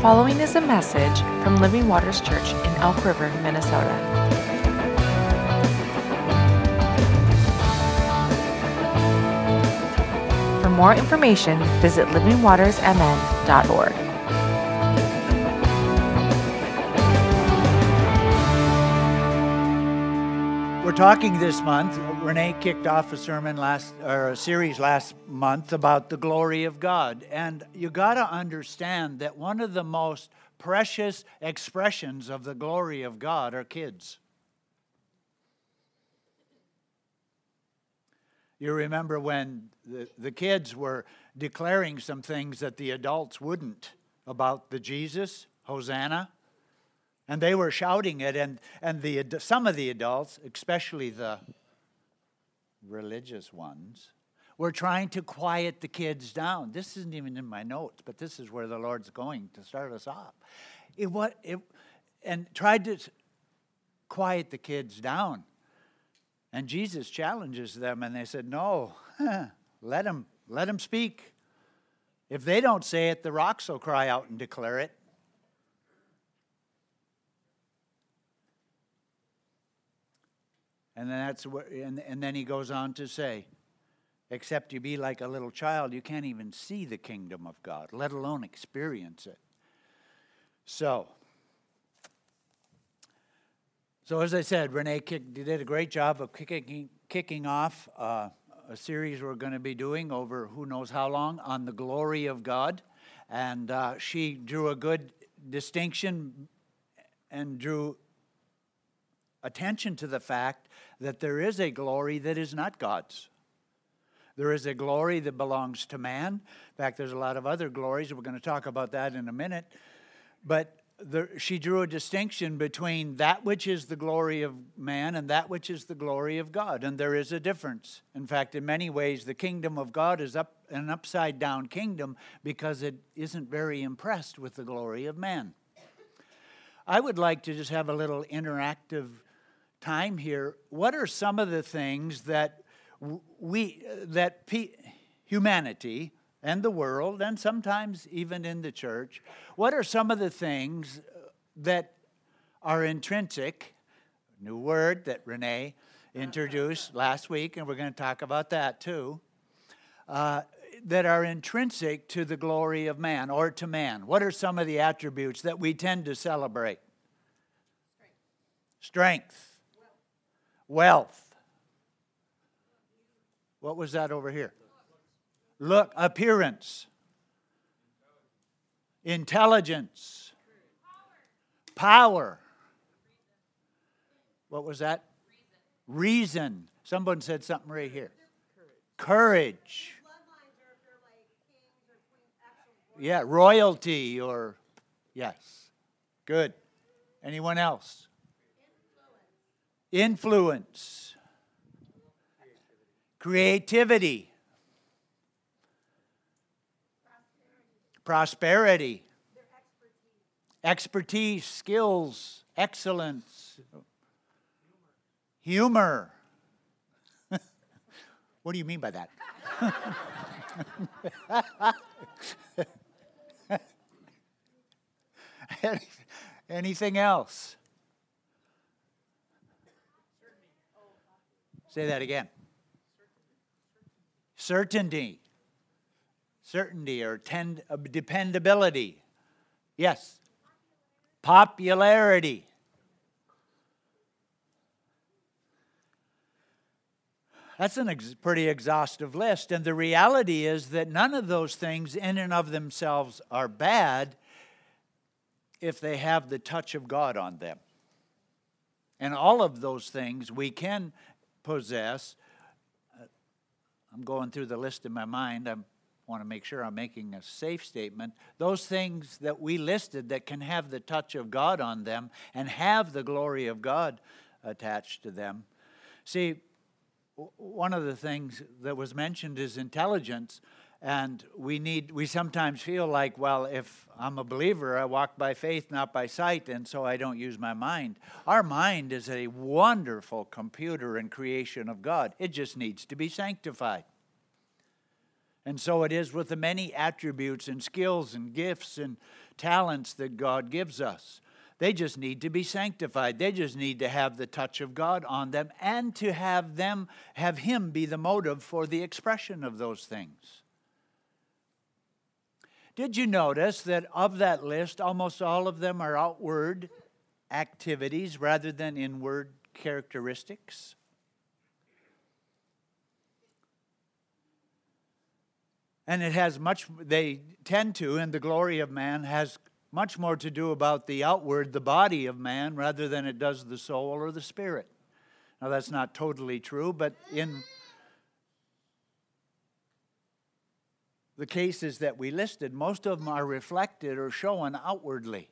following is a message from Living Waters Church in Elk River, Minnesota. For more information, visit livingwatersmn.org. We're talking this month. Renee kicked off a sermon last or a series last month about the glory of God. And you got to understand that one of the most precious expressions of the glory of God are kids. You remember when the, the kids were declaring some things that the adults wouldn't about the Jesus, Hosanna. And they were shouting it, and, and the, some of the adults, especially the religious ones, were trying to quiet the kids down. This isn't even in my notes, but this is where the Lord's going to start us off. It, what, it, and tried to quiet the kids down. And Jesus challenges them, and they said, No, let them, let them speak. If they don't say it, the rocks will cry out and declare it. And then that's what, and, and then he goes on to say, except you be like a little child, you can't even see the kingdom of God, let alone experience it. So, so as I said, Renee kicked, did a great job of kicking, kicking off uh, a series we're going to be doing over who knows how long on the glory of God. And uh, she drew a good distinction and drew attention to the fact that there is a glory that is not God's. There is a glory that belongs to man. In fact, there's a lot of other glories. We're going to talk about that in a minute. But the, she drew a distinction between that which is the glory of man and that which is the glory of God. And there is a difference. In fact, in many ways, the kingdom of God is up, an upside down kingdom because it isn't very impressed with the glory of man. I would like to just have a little interactive time here, what are some of the things that we, that pe- humanity and the world, and sometimes even in the church, what are some of the things that are intrinsic? New word that Renee introduced last week, and we're going to talk about that too. Uh, that are intrinsic to the glory of man or to man? What are some of the attributes that we tend to celebrate? Strength. Strength wealth. What was that over here? Look, appearance, intelligence, power. What was that? Reason. Someone said something right here. Courage. Yeah, royalty or, yes. Good. Anyone else? Influence, creativity, prosperity, expertise, skills, excellence, humor. what do you mean by that? Anything else? Say that again. Certainty. Certainty or tend, uh, dependability. Yes. Popularity. That's a ex- pretty exhaustive list. And the reality is that none of those things, in and of themselves, are bad if they have the touch of God on them. And all of those things we can possess. Uh, I'm going through the list in my mind. I want to make sure I'm making a safe statement. Those things that we listed that can have the touch of God on them and have the glory of God attached to them. See, one of the things that was mentioned is intelligence. And we need, we sometimes feel like, well, if I'm a believer, I walk by faith, not by sight, and so I don't use my mind. Our mind is a wonderful computer and creation of God. It just needs to be sanctified. And so it is with the many attributes and skills and gifts and talents that God gives us. They just need to be sanctified. They just need to have the touch of God on them and to have them have him be the motive for the expression of those things. Did you notice that of that list almost all of them are outward activities rather than inward characteristics? And it has much, they tend to, and the glory of man has much more to do about the outward, the body of man, rather than it does the soul or the spirit. Now, that's not totally true, but in the cases that we listed, most of them are reflected or shown outwardly.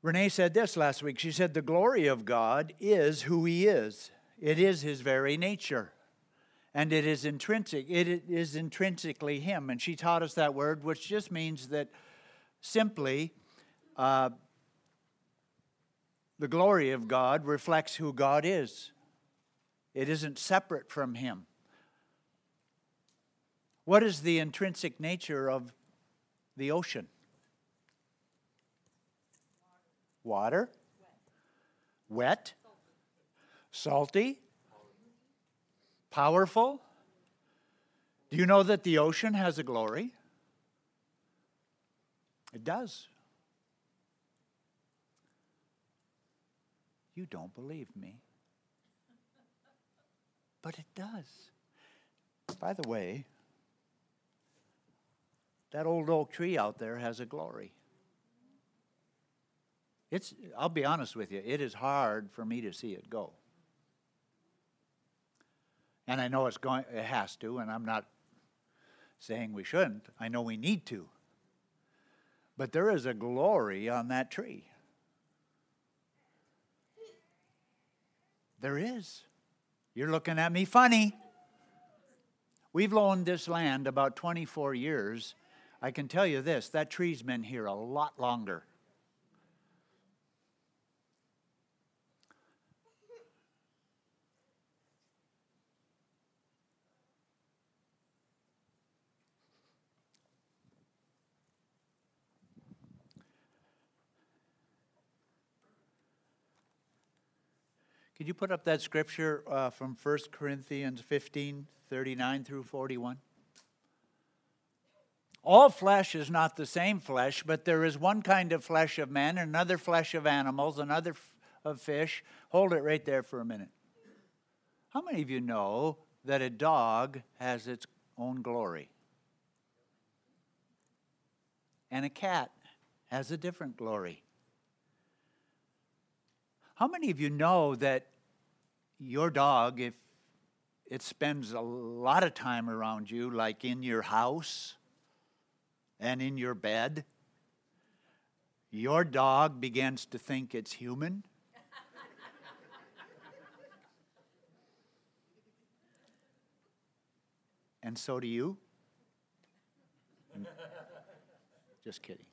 Renee said this last week. She said, The glory of God is who He is, it is His very nature and it is intrinsic. It is intrinsically Him. And she taught us that word, which just means that simply uh, the glory of God reflects who God is, it isn't separate from Him. What is the intrinsic nature of the ocean? Water? Wet? Salty? powerful. Do you know that the ocean has a glory? It does. You don't believe me. But it does. By the way, that old oak tree out there has a glory. It's, I'll be honest with you, it is hard for me to see it go. And I know it's going, it has to, and I'm not saying we shouldn't. I know we need to. But there is a glory on that tree. There is. You're looking at me funny. We've loaned this land about 24 years. I can tell you this that tree's been here a lot longer. Could you put up that scripture uh, from 1 Corinthians 15 39 through 41? All flesh is not the same flesh, but there is one kind of flesh of man, another flesh of animals, another f- of fish. Hold it right there for a minute. How many of you know that a dog has its own glory? And a cat has a different glory. How many of you know that your dog, if it spends a lot of time around you, like in your house and in your bed, your dog begins to think it's human? and so do you? Just kidding.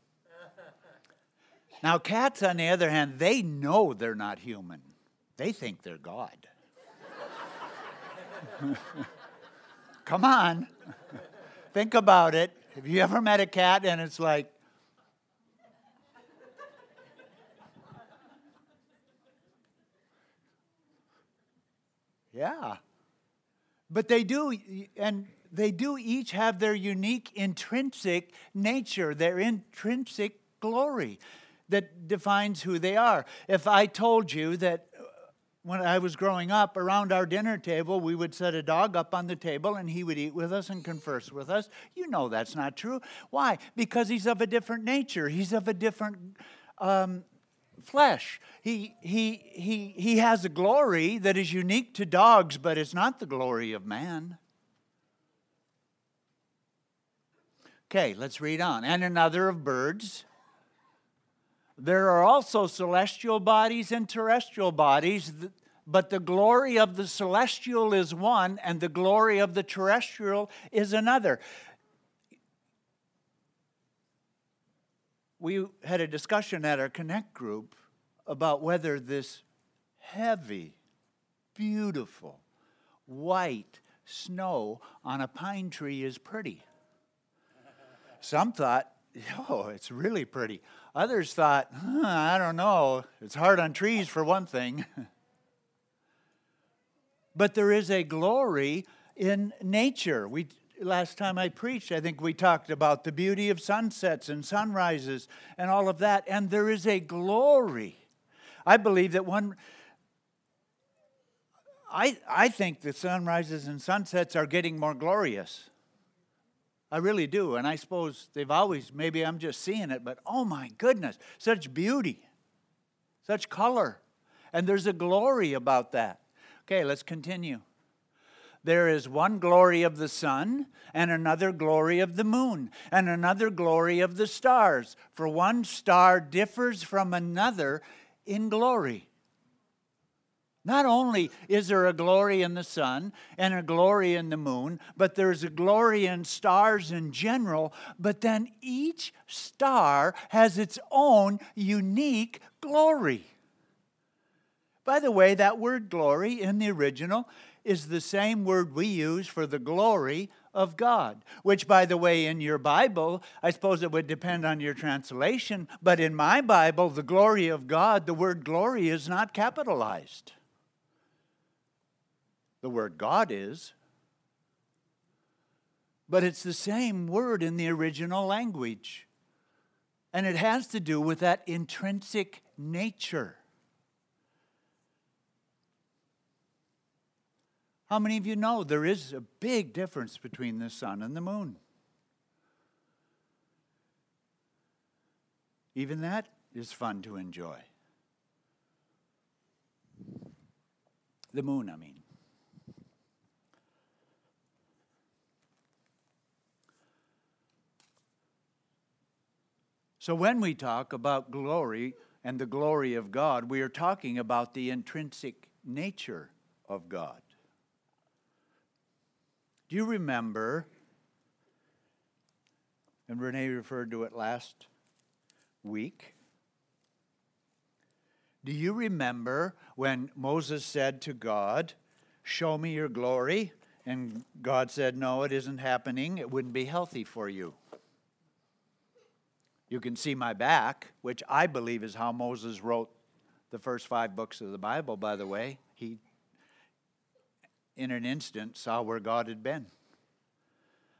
Now, cats, on the other hand, they know they're not human, they think they're God. Come on. Think about it. Have you ever met a cat and it's like, yeah. But they do, and they do each have their unique intrinsic nature, their intrinsic glory that defines who they are. If I told you that when I was growing up, around our dinner table, we would set a dog up on the table and he would eat with us and converse with us. You know that's not true. Why? Because he's of a different nature, he's of a different um, flesh. He, he, he, he has a glory that is unique to dogs, but it's not the glory of man. Okay, let's read on. And another of birds there are also celestial bodies and terrestrial bodies, but the glory of the celestial is one, and the glory of the terrestrial is another. We had a discussion at our Connect group about whether this heavy, beautiful, white, snow on a pine tree is pretty. Some thought, oh, it's really pretty. Others thought, huh, I don't know, it's hard on trees for one thing. but there is a glory in nature. We last time I preached, I think we talked about the beauty of sunsets and sunrises and all of that, and there is a glory. I believe that one I, I think the sunrises and sunsets are getting more glorious. I really do. And I suppose they've always, maybe I'm just seeing it, but oh my goodness, such beauty, such color. And there's a glory about that. Okay, let's continue. There is one glory of the sun, and another glory of the moon, and another glory of the stars. For one star differs from another in glory. Not only is there a glory in the sun and a glory in the moon, but there's a glory in stars in general, but then each star has its own unique glory. By the way, that word glory in the original is the same word we use for the glory of God, which, by the way, in your Bible, I suppose it would depend on your translation, but in my Bible, the glory of God, the word glory is not capitalized the word God is, but it's the same word in the original language. And it has to do with that intrinsic nature. How many of you know there is a big difference between the sun and the moon? Even that is fun to enjoy. The moon, I mean. So when we talk about glory and the glory of God, we are talking about the intrinsic nature of God. Do you remember, and Renee referred to it last week? Do you remember when Moses said to God, Show me your glory? And God said, No, it isn't happening. It wouldn't be healthy for you. You can see my back, which I believe is how Moses wrote the first five books of the Bible, by the way. He, in an instant, saw where God had been.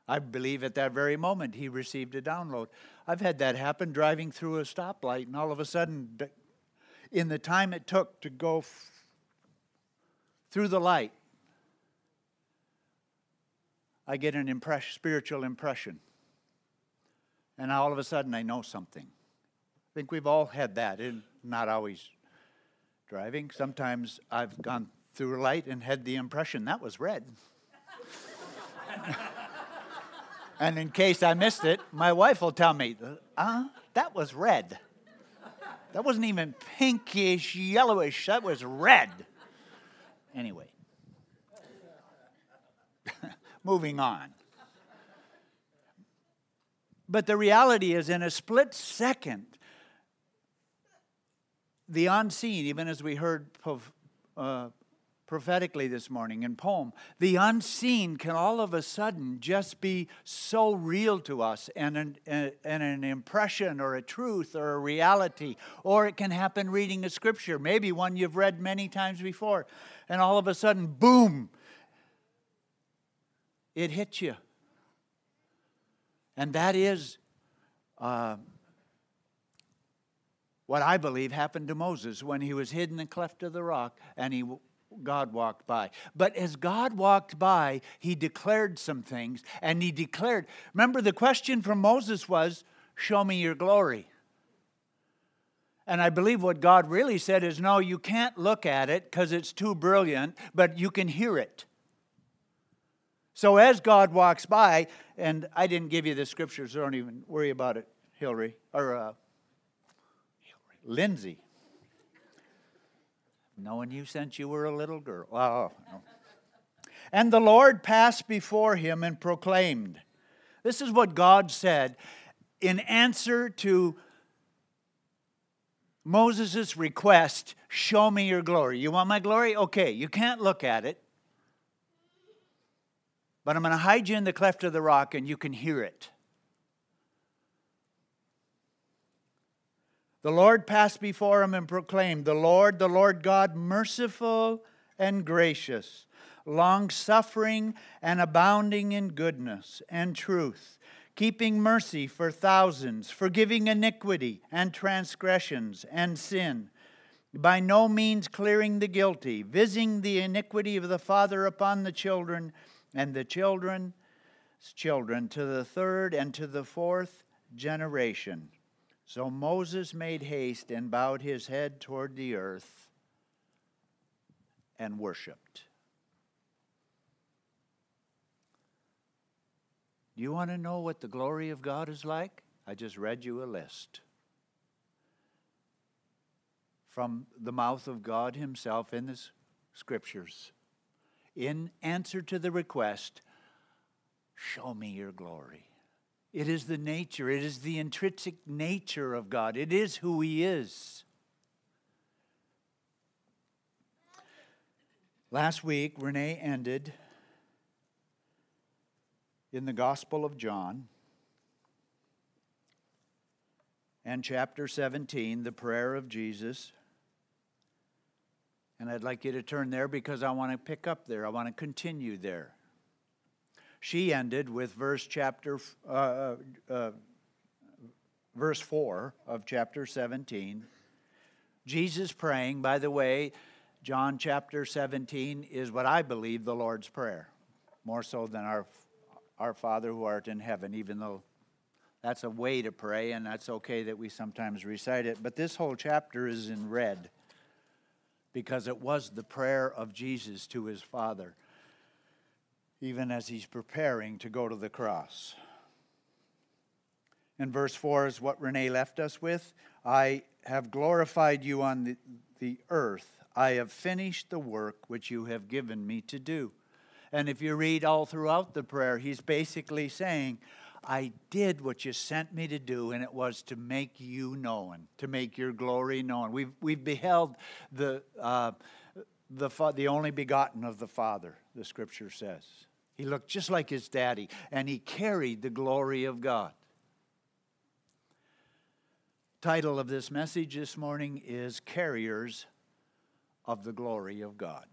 I believe at that very moment he received a download. I've had that happen driving through a stoplight, and all of a sudden, in the time it took to go f- through the light, I get an impress- spiritual impression and all of a sudden I know something. I think we've all had that, and not always driving. Sometimes I've gone through light and had the impression that was red. and in case I missed it, my wife will tell me, uh, that was red. That wasn't even pinkish, yellowish, that was red. Anyway, moving on. But the reality is, in a split second, the unseen, even as we heard uh, prophetically this morning in poem, the unseen can all of a sudden just be so real to us and an, and an impression or a truth or a reality. Or it can happen reading a scripture, maybe one you've read many times before, and all of a sudden, boom, it hits you. And that is uh, what I believe happened to Moses when he was hid in the cleft of the rock and he God walked by. But as God walked by, he declared some things and he declared. Remember, the question from Moses was, Show me your glory. And I believe what God really said is, No, you can't look at it because it's too brilliant, but you can hear it. So as God walks by, and I didn't give you the scriptures, don't even worry about it, Hillary, or uh, Lindsay. Knowing you since you were a little girl. Oh. And the Lord passed before him and proclaimed. This is what God said in answer to Moses' request Show me your glory. You want my glory? Okay, you can't look at it. But I'm going to hide you in the cleft of the rock and you can hear it. The Lord passed before him and proclaimed, The Lord, the Lord God, merciful and gracious, long suffering and abounding in goodness and truth, keeping mercy for thousands, forgiving iniquity and transgressions and sin, by no means clearing the guilty, visiting the iniquity of the father upon the children and the children's children to the third and to the fourth generation. So Moses made haste and bowed his head toward the earth and worshiped. Do you want to know what the glory of God is like? I just read you a list from the mouth of God Himself in the scriptures. In answer to the request, Show me your glory. It is the nature, it is the intrinsic nature of God, it is who He is. Last week, Renee ended in the Gospel of John and chapter 17, the prayer of Jesus. And I'd like you to turn there because I want to pick up there. I want to continue there. She ended with verse chapter uh, uh, uh, verse 4 of chapter 17. Jesus praying, by the way, John chapter 17 is what I believe the Lord's prayer, more so than our our Father who art in heaven, even though that's a way to pray and that's okay that we sometimes recite it. But this whole chapter is in red because it was the prayer of Jesus to his Father even as he's preparing to go to the cross. And verse 4 is what Renee left us with. I have glorified you on the, the earth. I have finished the work which you have given me to do. And if you read all throughout the prayer, he's basically saying, I did what you sent me to do, and it was to make you known, to make your glory known. We've, we've beheld the, uh, the, the only begotten of the Father, the scripture says. He looked just like his daddy, and he carried the glory of God. Title of this message this morning is Carriers of the Glory of God.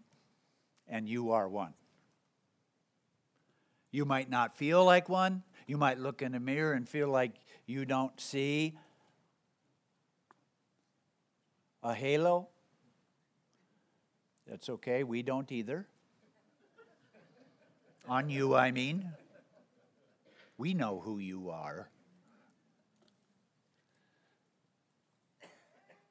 And you are one. You might not feel like one. You might look in a mirror and feel like you don't see a halo. That's okay, we don't either. On you, I mean. We know who you are.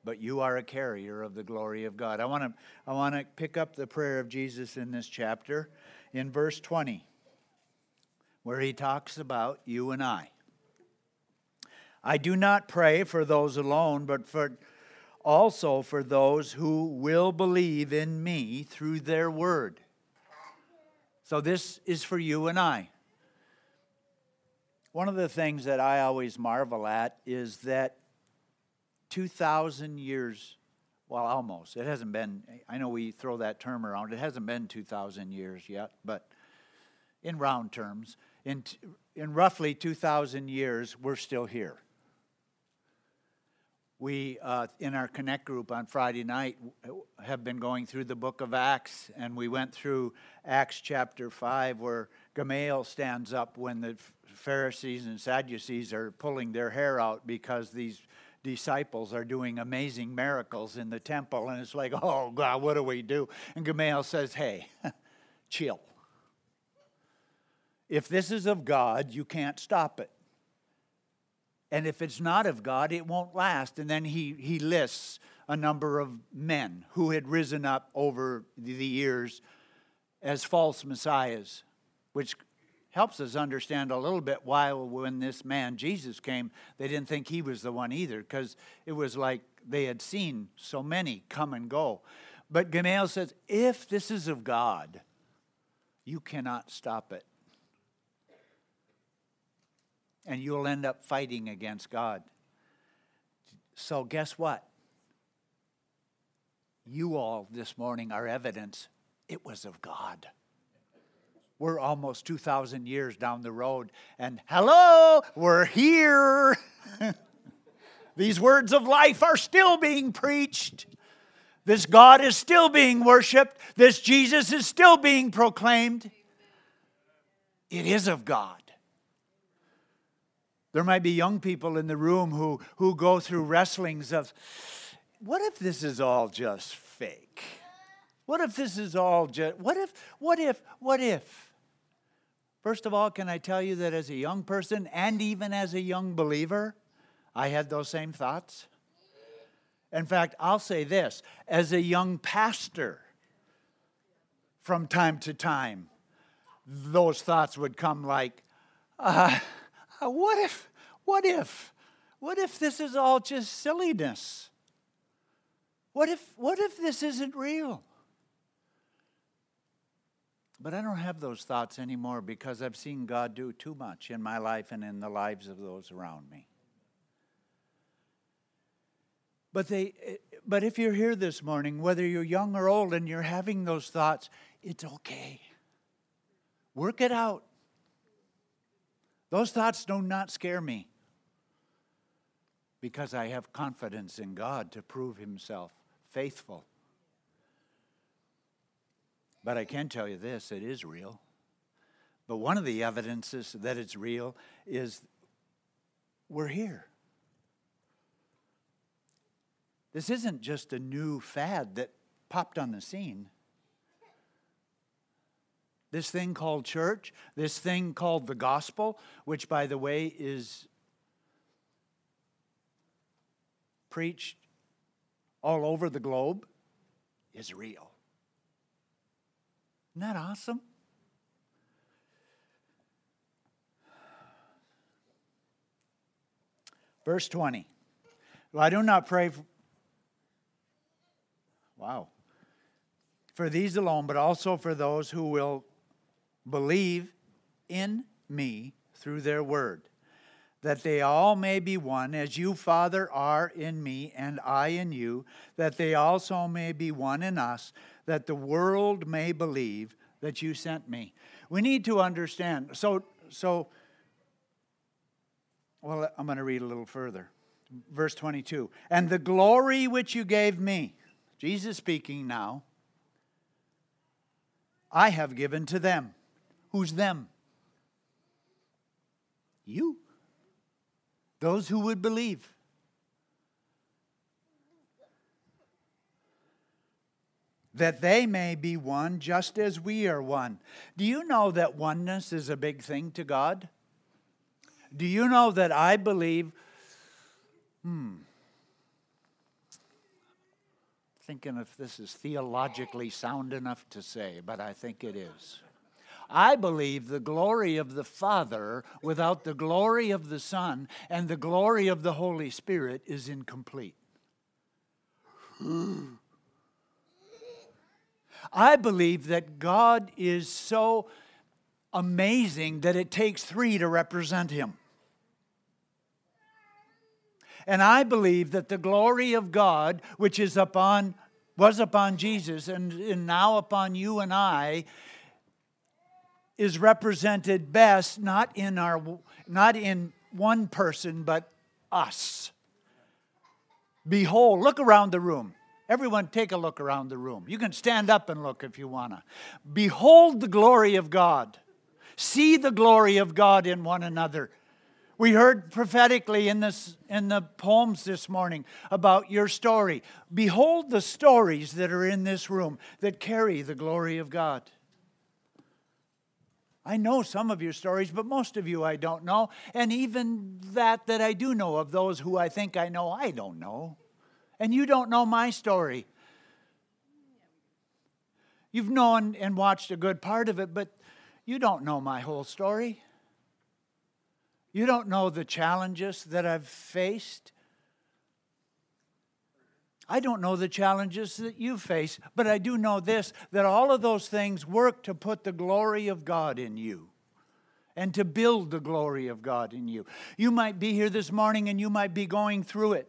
But you are a carrier of the glory of God. I want to I want to pick up the prayer of Jesus in this chapter in verse 20 where he talks about you and I. I do not pray for those alone, but for also for those who will believe in me through their word so this is for you and I. One of the things that I always marvel at is that 2,000 years, well, almost, it hasn't been, I know we throw that term around, it hasn't been 2,000 years yet, but in round terms, in, in roughly 2,000 years, we're still here we uh, in our connect group on friday night have been going through the book of acts and we went through acts chapter 5 where gamaliel stands up when the pharisees and sadducees are pulling their hair out because these disciples are doing amazing miracles in the temple and it's like oh god what do we do? And gamaliel says hey chill. If this is of god you can't stop it and if it's not of God, it won't last. And then he, he lists a number of men who had risen up over the years as false messiahs, which helps us understand a little bit why, when this man Jesus came, they didn't think he was the one either, because it was like they had seen so many come and go. But Gamaliel says, if this is of God, you cannot stop it and you'll end up fighting against God. So, guess what? You all this morning are evidence it was of God. We're almost 2,000 years down the road, and hello, we're here. These words of life are still being preached. This God is still being worshiped. This Jesus is still being proclaimed. It is of God. There might be young people in the room who, who go through wrestlings of what if this is all just fake? What if this is all just, what if, what if, what if? First of all, can I tell you that as a young person and even as a young believer, I had those same thoughts? In fact, I'll say this as a young pastor, from time to time, those thoughts would come like, uh, what if, what if, what if this is all just silliness? What if, what if this isn't real? But I don't have those thoughts anymore because I've seen God do too much in my life and in the lives of those around me. But, they, but if you're here this morning, whether you're young or old, and you're having those thoughts, it's okay. Work it out. Those thoughts do not scare me because I have confidence in God to prove Himself faithful. But I can tell you this it is real. But one of the evidences that it's real is we're here. This isn't just a new fad that popped on the scene. This thing called church, this thing called the gospel, which, by the way, is preached all over the globe, is real. Isn't that awesome? Verse 20. Well, I do not pray for, wow. For these alone, but also for those who will believe in me through their word, that they all may be one, as you, Father, are in me and I in you, that they also may be one in us, that the world may believe that you sent me. We need to understand. So, so well, I'm going to read a little further. Verse 22 And the glory which you gave me, Jesus speaking now, I have given to them Who's them? You. Those who would believe. That they may be one just as we are one. Do you know that oneness is a big thing to God? Do you know that I believe, hmm, thinking if this is theologically sound enough to say, but I think it is. I believe the glory of the Father without the glory of the Son and the glory of the Holy Spirit is incomplete. I believe that God is so amazing that it takes three to represent Him. And I believe that the glory of God, which is upon was upon Jesus and, and now upon you and I, is represented best not in our not in one person but us. Behold look around the room. Everyone take a look around the room. You can stand up and look if you want to behold the glory of god. See the glory of god in one another. We heard prophetically in this in the poems this morning about your story. Behold the stories that are in this room that carry the glory of god I know some of your stories, but most of you I don't know. And even that that I do know of those who I think I know, I don't know. And you don't know my story. You've known and watched a good part of it, but you don't know my whole story. You don't know the challenges that I've faced. I don't know the challenges that you face, but I do know this that all of those things work to put the glory of God in you and to build the glory of God in you. You might be here this morning and you might be going through it.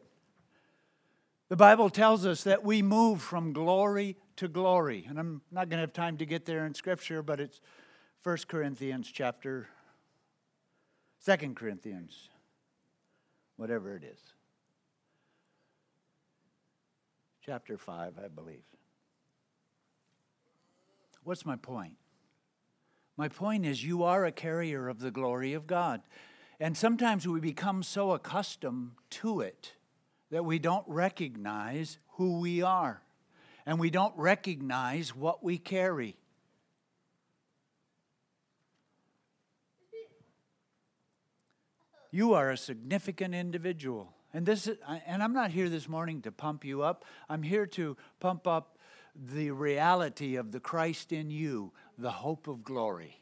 The Bible tells us that we move from glory to glory. And I'm not going to have time to get there in Scripture, but it's 1 Corinthians chapter, 2 Corinthians, whatever it is. Chapter 5, I believe. What's my point? My point is, you are a carrier of the glory of God. And sometimes we become so accustomed to it that we don't recognize who we are and we don't recognize what we carry. You are a significant individual. And this is, and I'm not here this morning to pump you up. I'm here to pump up the reality of the Christ in you, the hope of glory.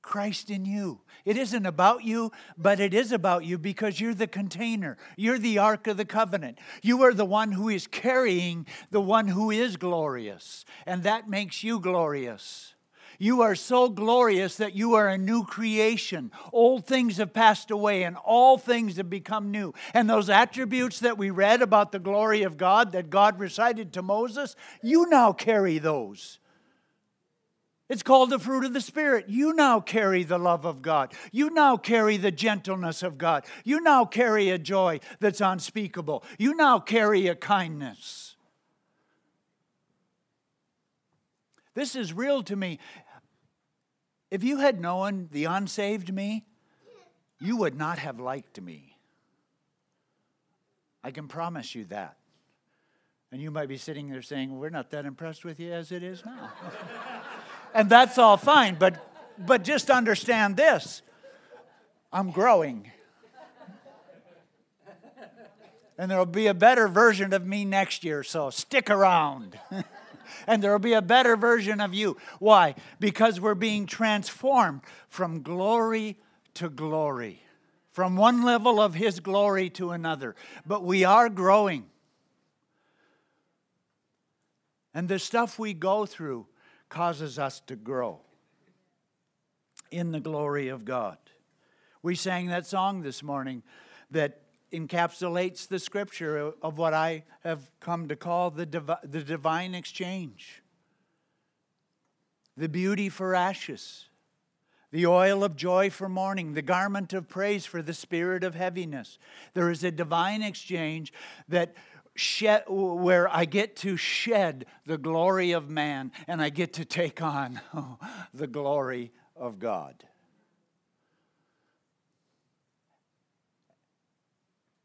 Christ in you. It isn't about you, but it is about you because you're the container. You're the Ark of the Covenant. You are the one who is carrying the one who is glorious, and that makes you glorious. You are so glorious that you are a new creation. Old things have passed away and all things have become new. And those attributes that we read about the glory of God that God recited to Moses, you now carry those. It's called the fruit of the Spirit. You now carry the love of God. You now carry the gentleness of God. You now carry a joy that's unspeakable. You now carry a kindness. This is real to me. If you had known the unsaved me, you would not have liked me. I can promise you that. And you might be sitting there saying, We're not that impressed with you as it is now. and that's all fine. But, but just understand this I'm growing. And there will be a better version of me next year, so stick around. and there will be a better version of you. Why? Because we're being transformed from glory to glory, from one level of His glory to another. But we are growing. And the stuff we go through causes us to grow in the glory of God. We sang that song this morning that encapsulates the scripture of what I have come to call the, the divine exchange the beauty for ashes, the oil of joy for mourning, the garment of praise for the spirit of heaviness. There is a divine exchange that shed, where I get to shed the glory of man and I get to take on the glory of God.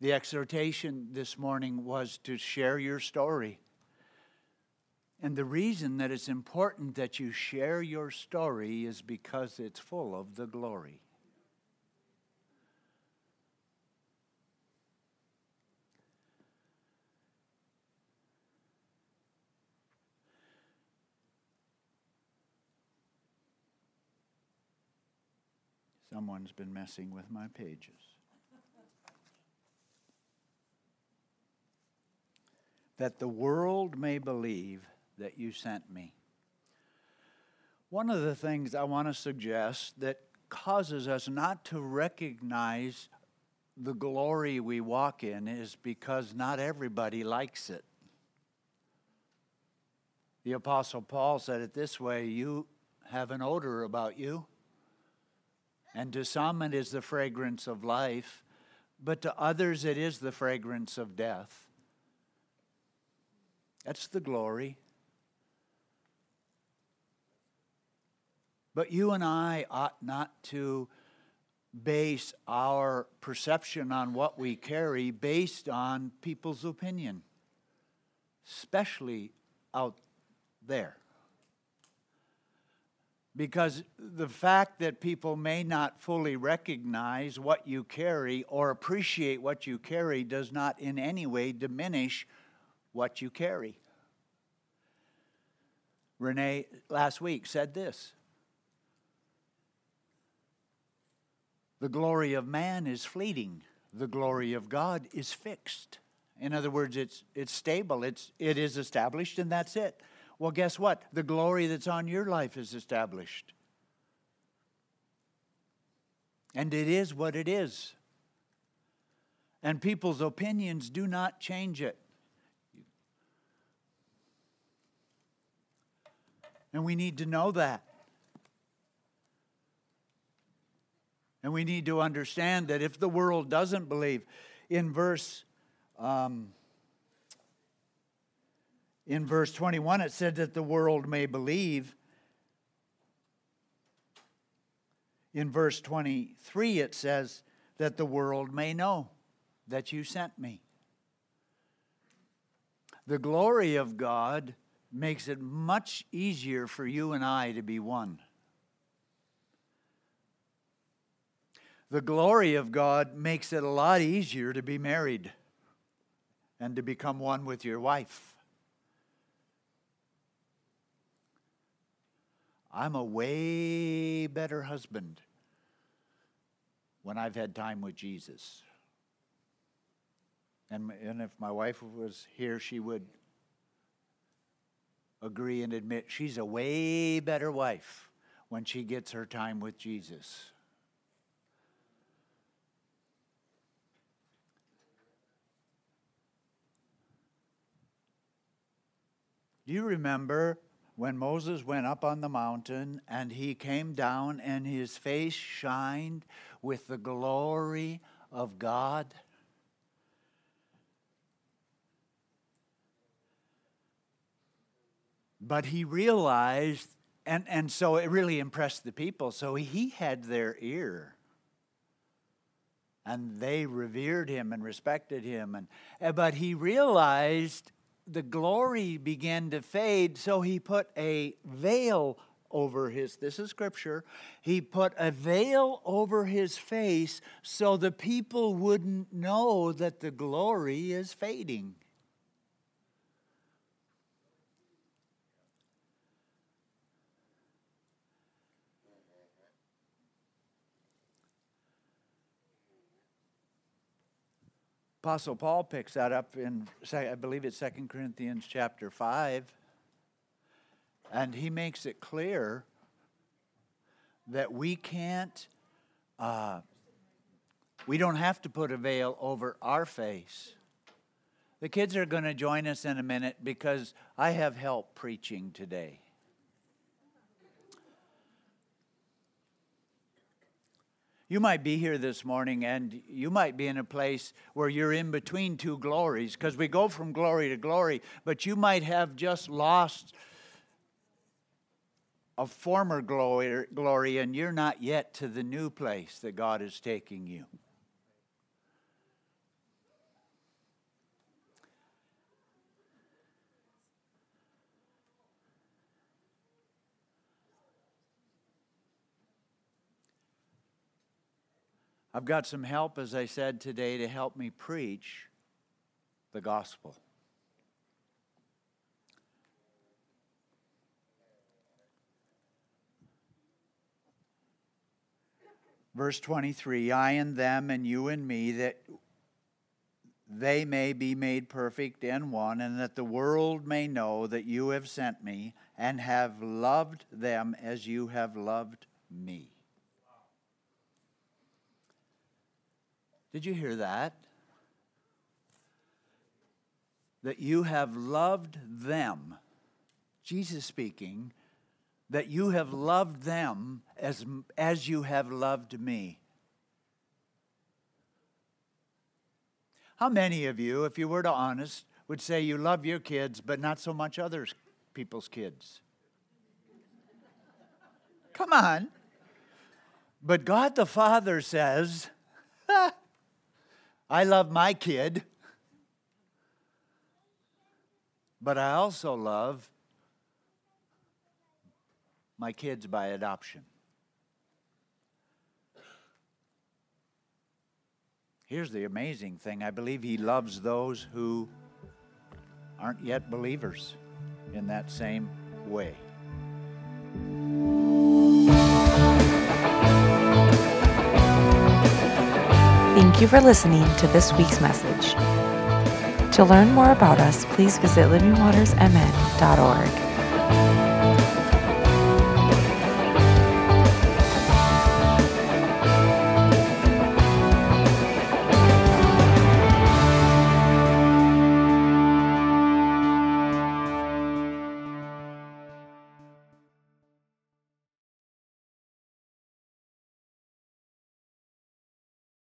The exhortation this morning was to share your story. And the reason that it's important that you share your story is because it's full of the glory. Someone's been messing with my pages. That the world may believe that you sent me. One of the things I want to suggest that causes us not to recognize the glory we walk in is because not everybody likes it. The Apostle Paul said it this way You have an odor about you. And to some, it is the fragrance of life, but to others, it is the fragrance of death. That's the glory. But you and I ought not to base our perception on what we carry based on people's opinion, especially out there. Because the fact that people may not fully recognize what you carry or appreciate what you carry does not in any way diminish what you carry. Renee last week said this The glory of man is fleeting, the glory of God is fixed. In other words, it's, it's stable, it's, it is established, and that's it. Well, guess what? The glory that's on your life is established. And it is what it is. And people's opinions do not change it. And we need to know that. And we need to understand that if the world doesn't believe, in verse um, in verse 21, it said that the world may believe. In verse 23, it says that the world may know that you sent me. The glory of God makes it much easier for you and I to be one. The glory of God makes it a lot easier to be married and to become one with your wife. I'm a way better husband when I've had time with Jesus. And, and if my wife was here, she would agree and admit she's a way better wife when she gets her time with Jesus. Do you remember when Moses went up on the mountain and he came down and his face shined with the glory of God? But he realized, and, and so it really impressed the people, so he had their ear. And they revered him and respected him. And, eh, but he realized the glory began to fade, so he put a veil over his this is scripture he put a veil over his face so the people wouldn't know that the glory is fading Apostle Paul picks that up in, I believe it's 2 Corinthians chapter 5. And he makes it clear that we can't, uh, we don't have to put a veil over our face. The kids are going to join us in a minute because I have help preaching today. You might be here this morning and you might be in a place where you're in between two glories because we go from glory to glory, but you might have just lost a former glory, glory and you're not yet to the new place that God is taking you. I've got some help, as I said today, to help me preach the gospel. Verse 23 I and them, and you and me, that they may be made perfect in one, and that the world may know that you have sent me and have loved them as you have loved me. Did you hear that? That you have loved them, Jesus speaking, that you have loved them as, as you have loved me. How many of you, if you were to honest, would say you love your kids, but not so much other people's kids? Come on. But God the Father says, I love my kid, but I also love my kids by adoption. Here's the amazing thing I believe he loves those who aren't yet believers in that same way. You for listening to this week's message. To learn more about us, please visit livingwatersmn.org.